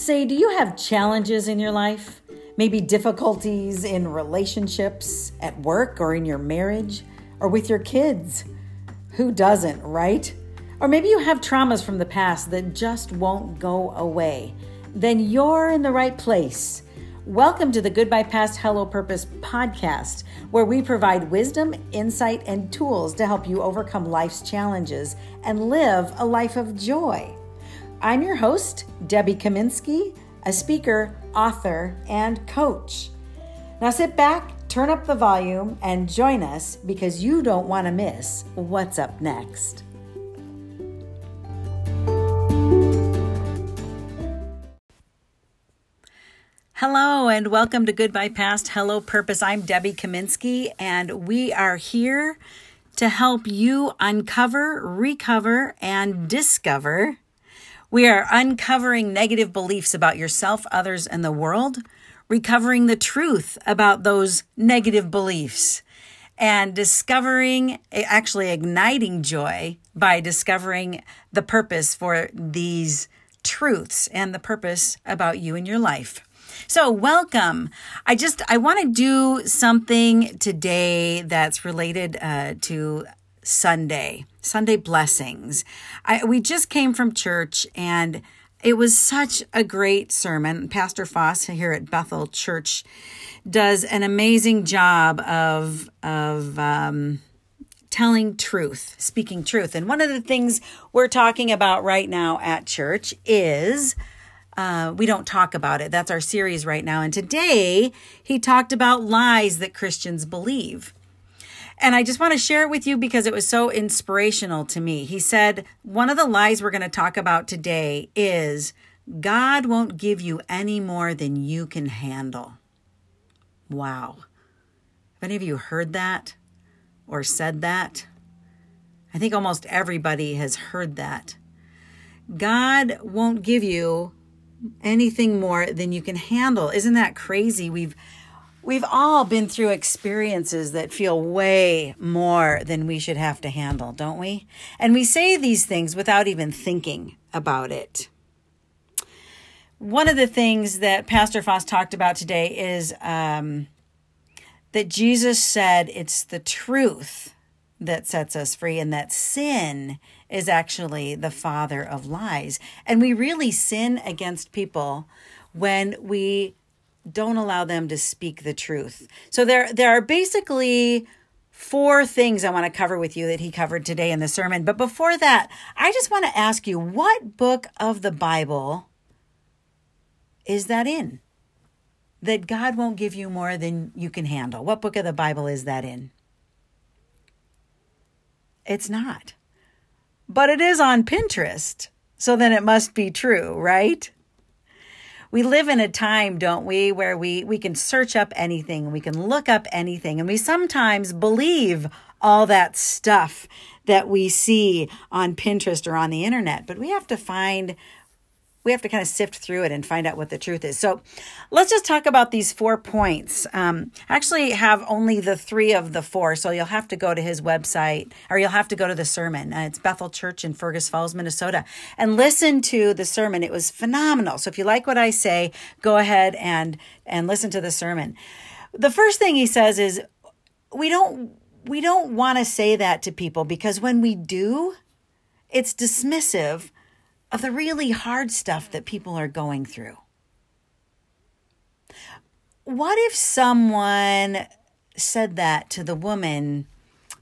Say, do you have challenges in your life? Maybe difficulties in relationships, at work, or in your marriage, or with your kids? Who doesn't, right? Or maybe you have traumas from the past that just won't go away. Then you're in the right place. Welcome to the Goodbye Past Hello Purpose podcast, where we provide wisdom, insight, and tools to help you overcome life's challenges and live a life of joy. I'm your host, Debbie Kaminsky, a speaker, author, and coach. Now sit back, turn up the volume, and join us because you don't want to miss what's up next. Hello, and welcome to Goodbye Past Hello Purpose. I'm Debbie Kaminsky, and we are here to help you uncover, recover, and discover we are uncovering negative beliefs about yourself, others, and the world, recovering the truth about those negative beliefs, and discovering, actually igniting joy by discovering the purpose for these truths and the purpose about you and your life. So, welcome. I just I want to do something today that's related uh, to Sunday, Sunday blessings. I, we just came from church and it was such a great sermon. Pastor Foss here at Bethel Church does an amazing job of of um, telling truth, speaking truth. And one of the things we're talking about right now at church is uh, we don't talk about it. That's our series right now. And today he talked about lies that Christians believe. And I just want to share it with you because it was so inspirational to me. He said, One of the lies we're going to talk about today is God won't give you any more than you can handle. Wow. Have any of you heard that or said that? I think almost everybody has heard that. God won't give you anything more than you can handle. Isn't that crazy? We've We've all been through experiences that feel way more than we should have to handle, don't we? And we say these things without even thinking about it. One of the things that Pastor Foss talked about today is um, that Jesus said it's the truth that sets us free and that sin is actually the father of lies. And we really sin against people when we don't allow them to speak the truth. So there there are basically four things I want to cover with you that he covered today in the sermon. But before that, I just want to ask you what book of the Bible is that in? That God won't give you more than you can handle. What book of the Bible is that in? It's not. But it is on Pinterest. So then it must be true, right? We live in a time, don't we, where we, we can search up anything, we can look up anything, and we sometimes believe all that stuff that we see on Pinterest or on the internet. But we have to find we have to kind of sift through it and find out what the truth is. So let's just talk about these four points. Um, actually, have only the three of the four, so you'll have to go to his website or you'll have to go to the sermon. Uh, it's Bethel Church in Fergus Falls, Minnesota, and listen to the sermon. It was phenomenal. So if you like what I say, go ahead and and listen to the sermon. The first thing he says is, we don't we don't want to say that to people because when we do, it's dismissive of the really hard stuff that people are going through. What if someone said that to the woman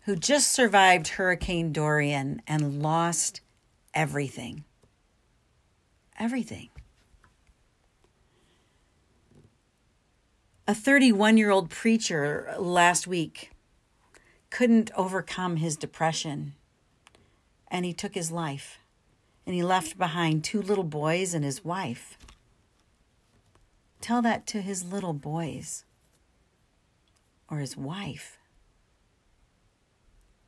who just survived Hurricane Dorian and lost everything? Everything. A 31 year old preacher last week couldn't overcome his depression and he took his life and he left behind two little boys and his wife. Tell that to his little boys or his wife.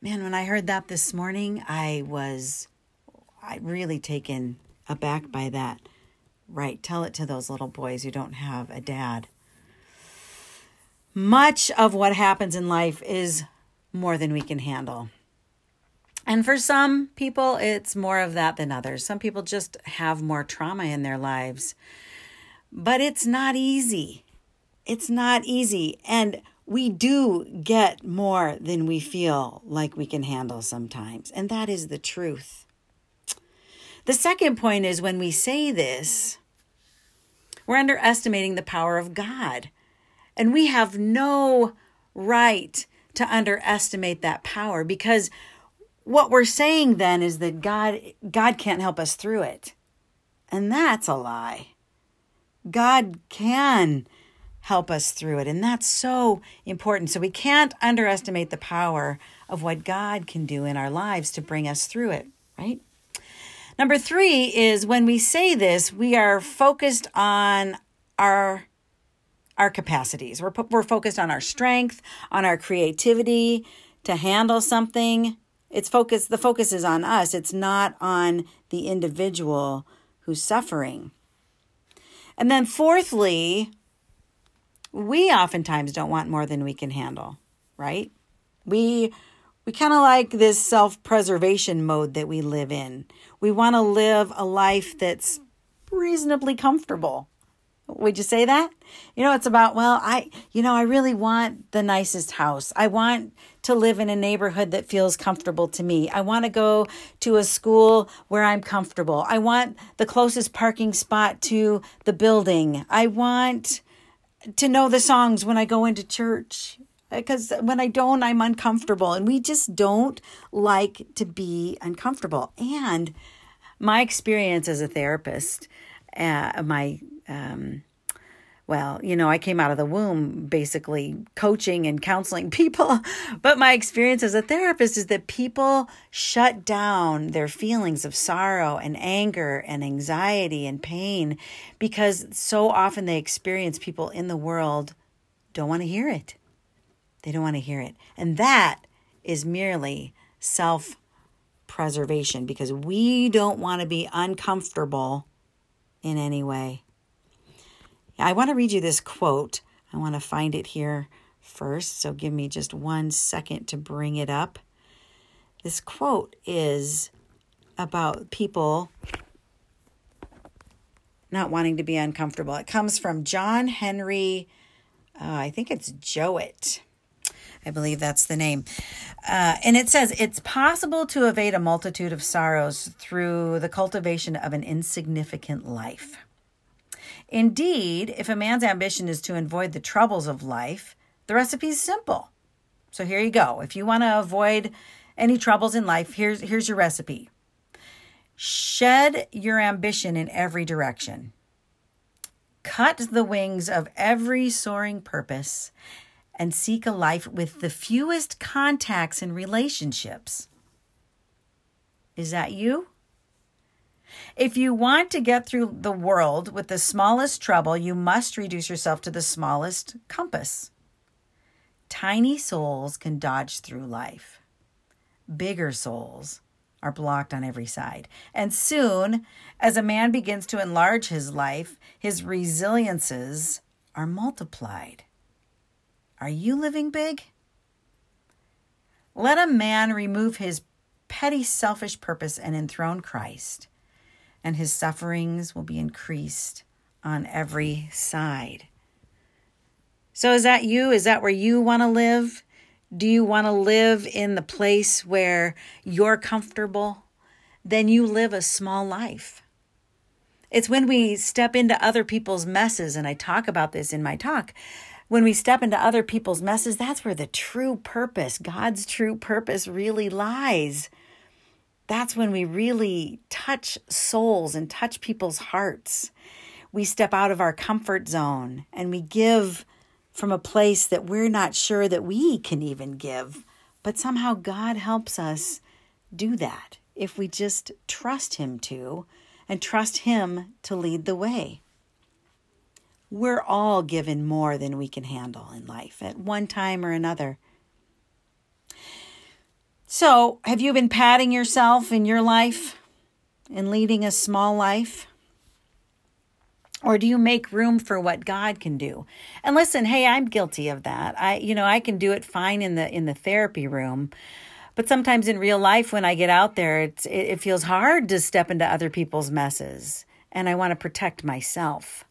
Man, when I heard that this morning, I was I really taken aback by that. Right, tell it to those little boys who don't have a dad. Much of what happens in life is more than we can handle. And for some people, it's more of that than others. Some people just have more trauma in their lives. but it's not easy. It's not easy. And we do get more than we feel like we can handle sometimes. And that is the truth. The second point is when we say this, we're underestimating the power of God. And we have no right to underestimate that power because what we're saying then is that God God can't help us through it. And that's a lie. God can help us through it. And that's so important. So we can't underestimate the power of what God can do in our lives to bring us through it, right? Number three is when we say this, we are focused on our our capacities. We're, we're focused on our strength, on our creativity to handle something. It's focus the focus is on us. It's not on the individual who's suffering. And then fourthly, we oftentimes don't want more than we can handle, right? We we kind of like this self-preservation mode that we live in. We want to live a life that's reasonably comfortable. Would you say that? You know, it's about, well, I, you know, I really want the nicest house. I want to live in a neighborhood that feels comfortable to me. I want to go to a school where I'm comfortable. I want the closest parking spot to the building. I want to know the songs when I go into church because when I don't, I'm uncomfortable. And we just don't like to be uncomfortable. And my experience as a therapist, uh, my um, well, you know, I came out of the womb basically coaching and counseling people. But my experience as a therapist is that people shut down their feelings of sorrow and anger and anxiety and pain because so often they experience people in the world don't want to hear it. They don't want to hear it. And that is merely self preservation because we don't want to be uncomfortable in any way. I want to read you this quote. I want to find it here first, so give me just one second to bring it up. This quote is about people not wanting to be uncomfortable. It comes from John Henry, uh, I think it's Jowett. I believe that's the name. Uh, and it says, It's possible to evade a multitude of sorrows through the cultivation of an insignificant life. Indeed, if a man's ambition is to avoid the troubles of life, the recipe is simple. So here you go. If you want to avoid any troubles in life, here's here's your recipe. Shed your ambition in every direction. Cut the wings of every soaring purpose and seek a life with the fewest contacts and relationships. Is that you? If you want to get through the world with the smallest trouble, you must reduce yourself to the smallest compass. Tiny souls can dodge through life. Bigger souls are blocked on every side. And soon, as a man begins to enlarge his life, his resiliences are multiplied. Are you living big? Let a man remove his petty selfish purpose and enthrone Christ and his sufferings will be increased on every side. So, is that you? Is that where you want to live? Do you want to live in the place where you're comfortable? Then you live a small life. It's when we step into other people's messes, and I talk about this in my talk. When we step into other people's messes, that's where the true purpose, God's true purpose, really lies that's when we really touch souls and touch people's hearts. We step out of our comfort zone and we give from a place that we're not sure that we can even give. But somehow God helps us do that if we just trust Him to and trust Him to lead the way. We're all given more than we can handle in life at one time or another. So, have you been patting yourself in your life and leading a small life? Or do you make room for what God can do? And listen, hey, I'm guilty of that. I you know, I can do it fine in the in the therapy room. But sometimes in real life when I get out there, it's it, it feels hard to step into other people's messes and I want to protect myself.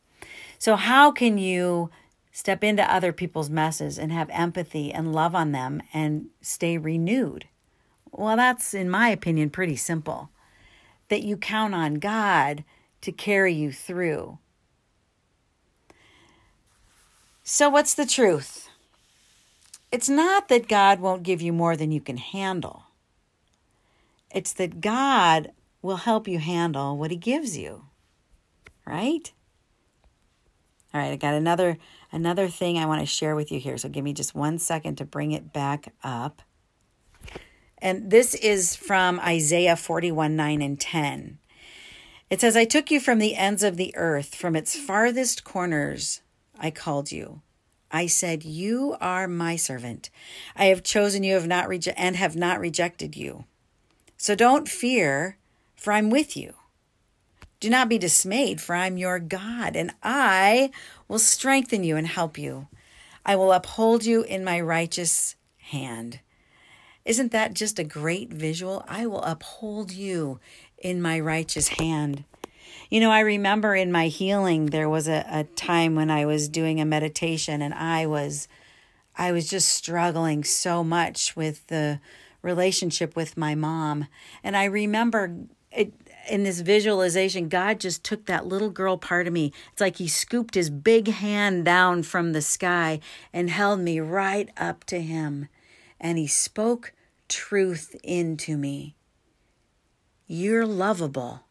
So, how can you step into other people's messes and have empathy and love on them and stay renewed? Well, that's, in my opinion, pretty simple. That you count on God to carry you through. So, what's the truth? It's not that God won't give you more than you can handle. It's that God will help you handle what He gives you. Right? All right, I got another another thing I want to share with you here. So give me just one second to bring it back up. And this is from Isaiah 41 9 and 10. It says, I took you from the ends of the earth, from its farthest corners, I called you. I said, You are my servant. I have chosen you have not reje- and have not rejected you. So don't fear, for I'm with you. Do not be dismayed, for I'm your God, and I will strengthen you and help you. I will uphold you in my righteous hand. Isn't that just a great visual? I will uphold you in my righteous hand. You know, I remember in my healing there was a, a time when I was doing a meditation and I was I was just struggling so much with the relationship with my mom. And I remember it in this visualization, God just took that little girl part of me. It's like He scooped His big hand down from the sky and held me right up to Him. And He spoke truth into me. You're lovable.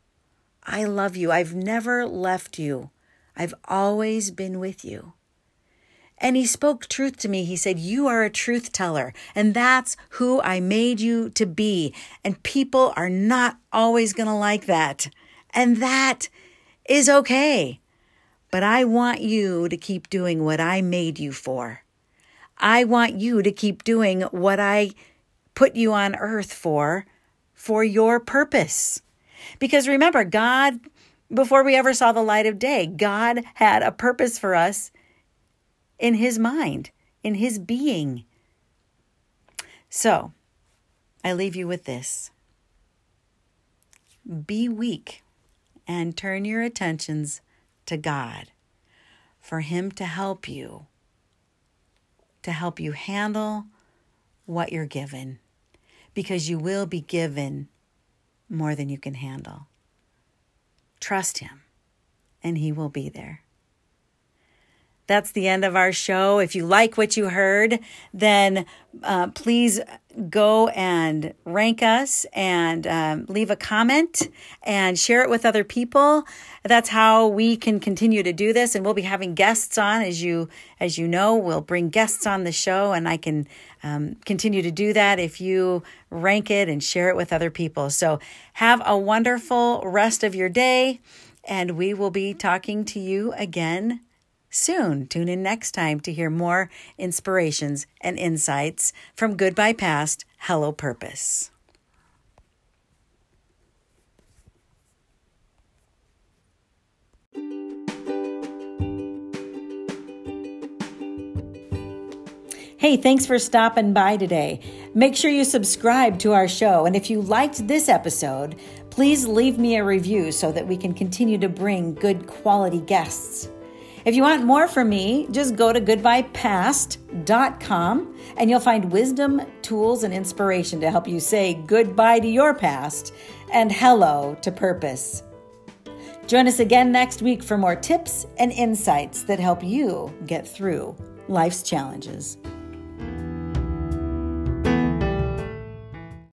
I love you. I've never left you. I've always been with you. And he spoke truth to me. He said, You are a truth teller, and that's who I made you to be. And people are not always going to like that. And that is okay. But I want you to keep doing what I made you for. I want you to keep doing what I put you on earth for, for your purpose. Because remember, God, before we ever saw the light of day, God had a purpose for us in his mind, in his being. So, I leave you with this be weak and turn your attentions to God for Him to help you, to help you handle what you're given, because you will be given more than you can handle. Trust Him, and He will be there that's the end of our show. If you like what you heard, then uh, please go and rank us and um, leave a comment and share it with other people. That's how we can continue to do this. And we'll be having guests on, as you as you know. We'll bring guests on the show, and I can um, continue to do that if you rank it and share it with other people. So have a wonderful rest of your day, and we will be talking to you again soon. Tune in next time to hear more inspirations and insights from Goodbye Past, Hello Purpose. Hey, thanks for stopping by today. Make sure you subscribe to our show. And if you liked this episode, please leave me a review so that we can continue to bring good quality guests. If you want more from me, just go to goodbyepast.com and you'll find wisdom, tools, and inspiration to help you say goodbye to your past and hello to purpose. Join us again next week for more tips and insights that help you get through life's challenges.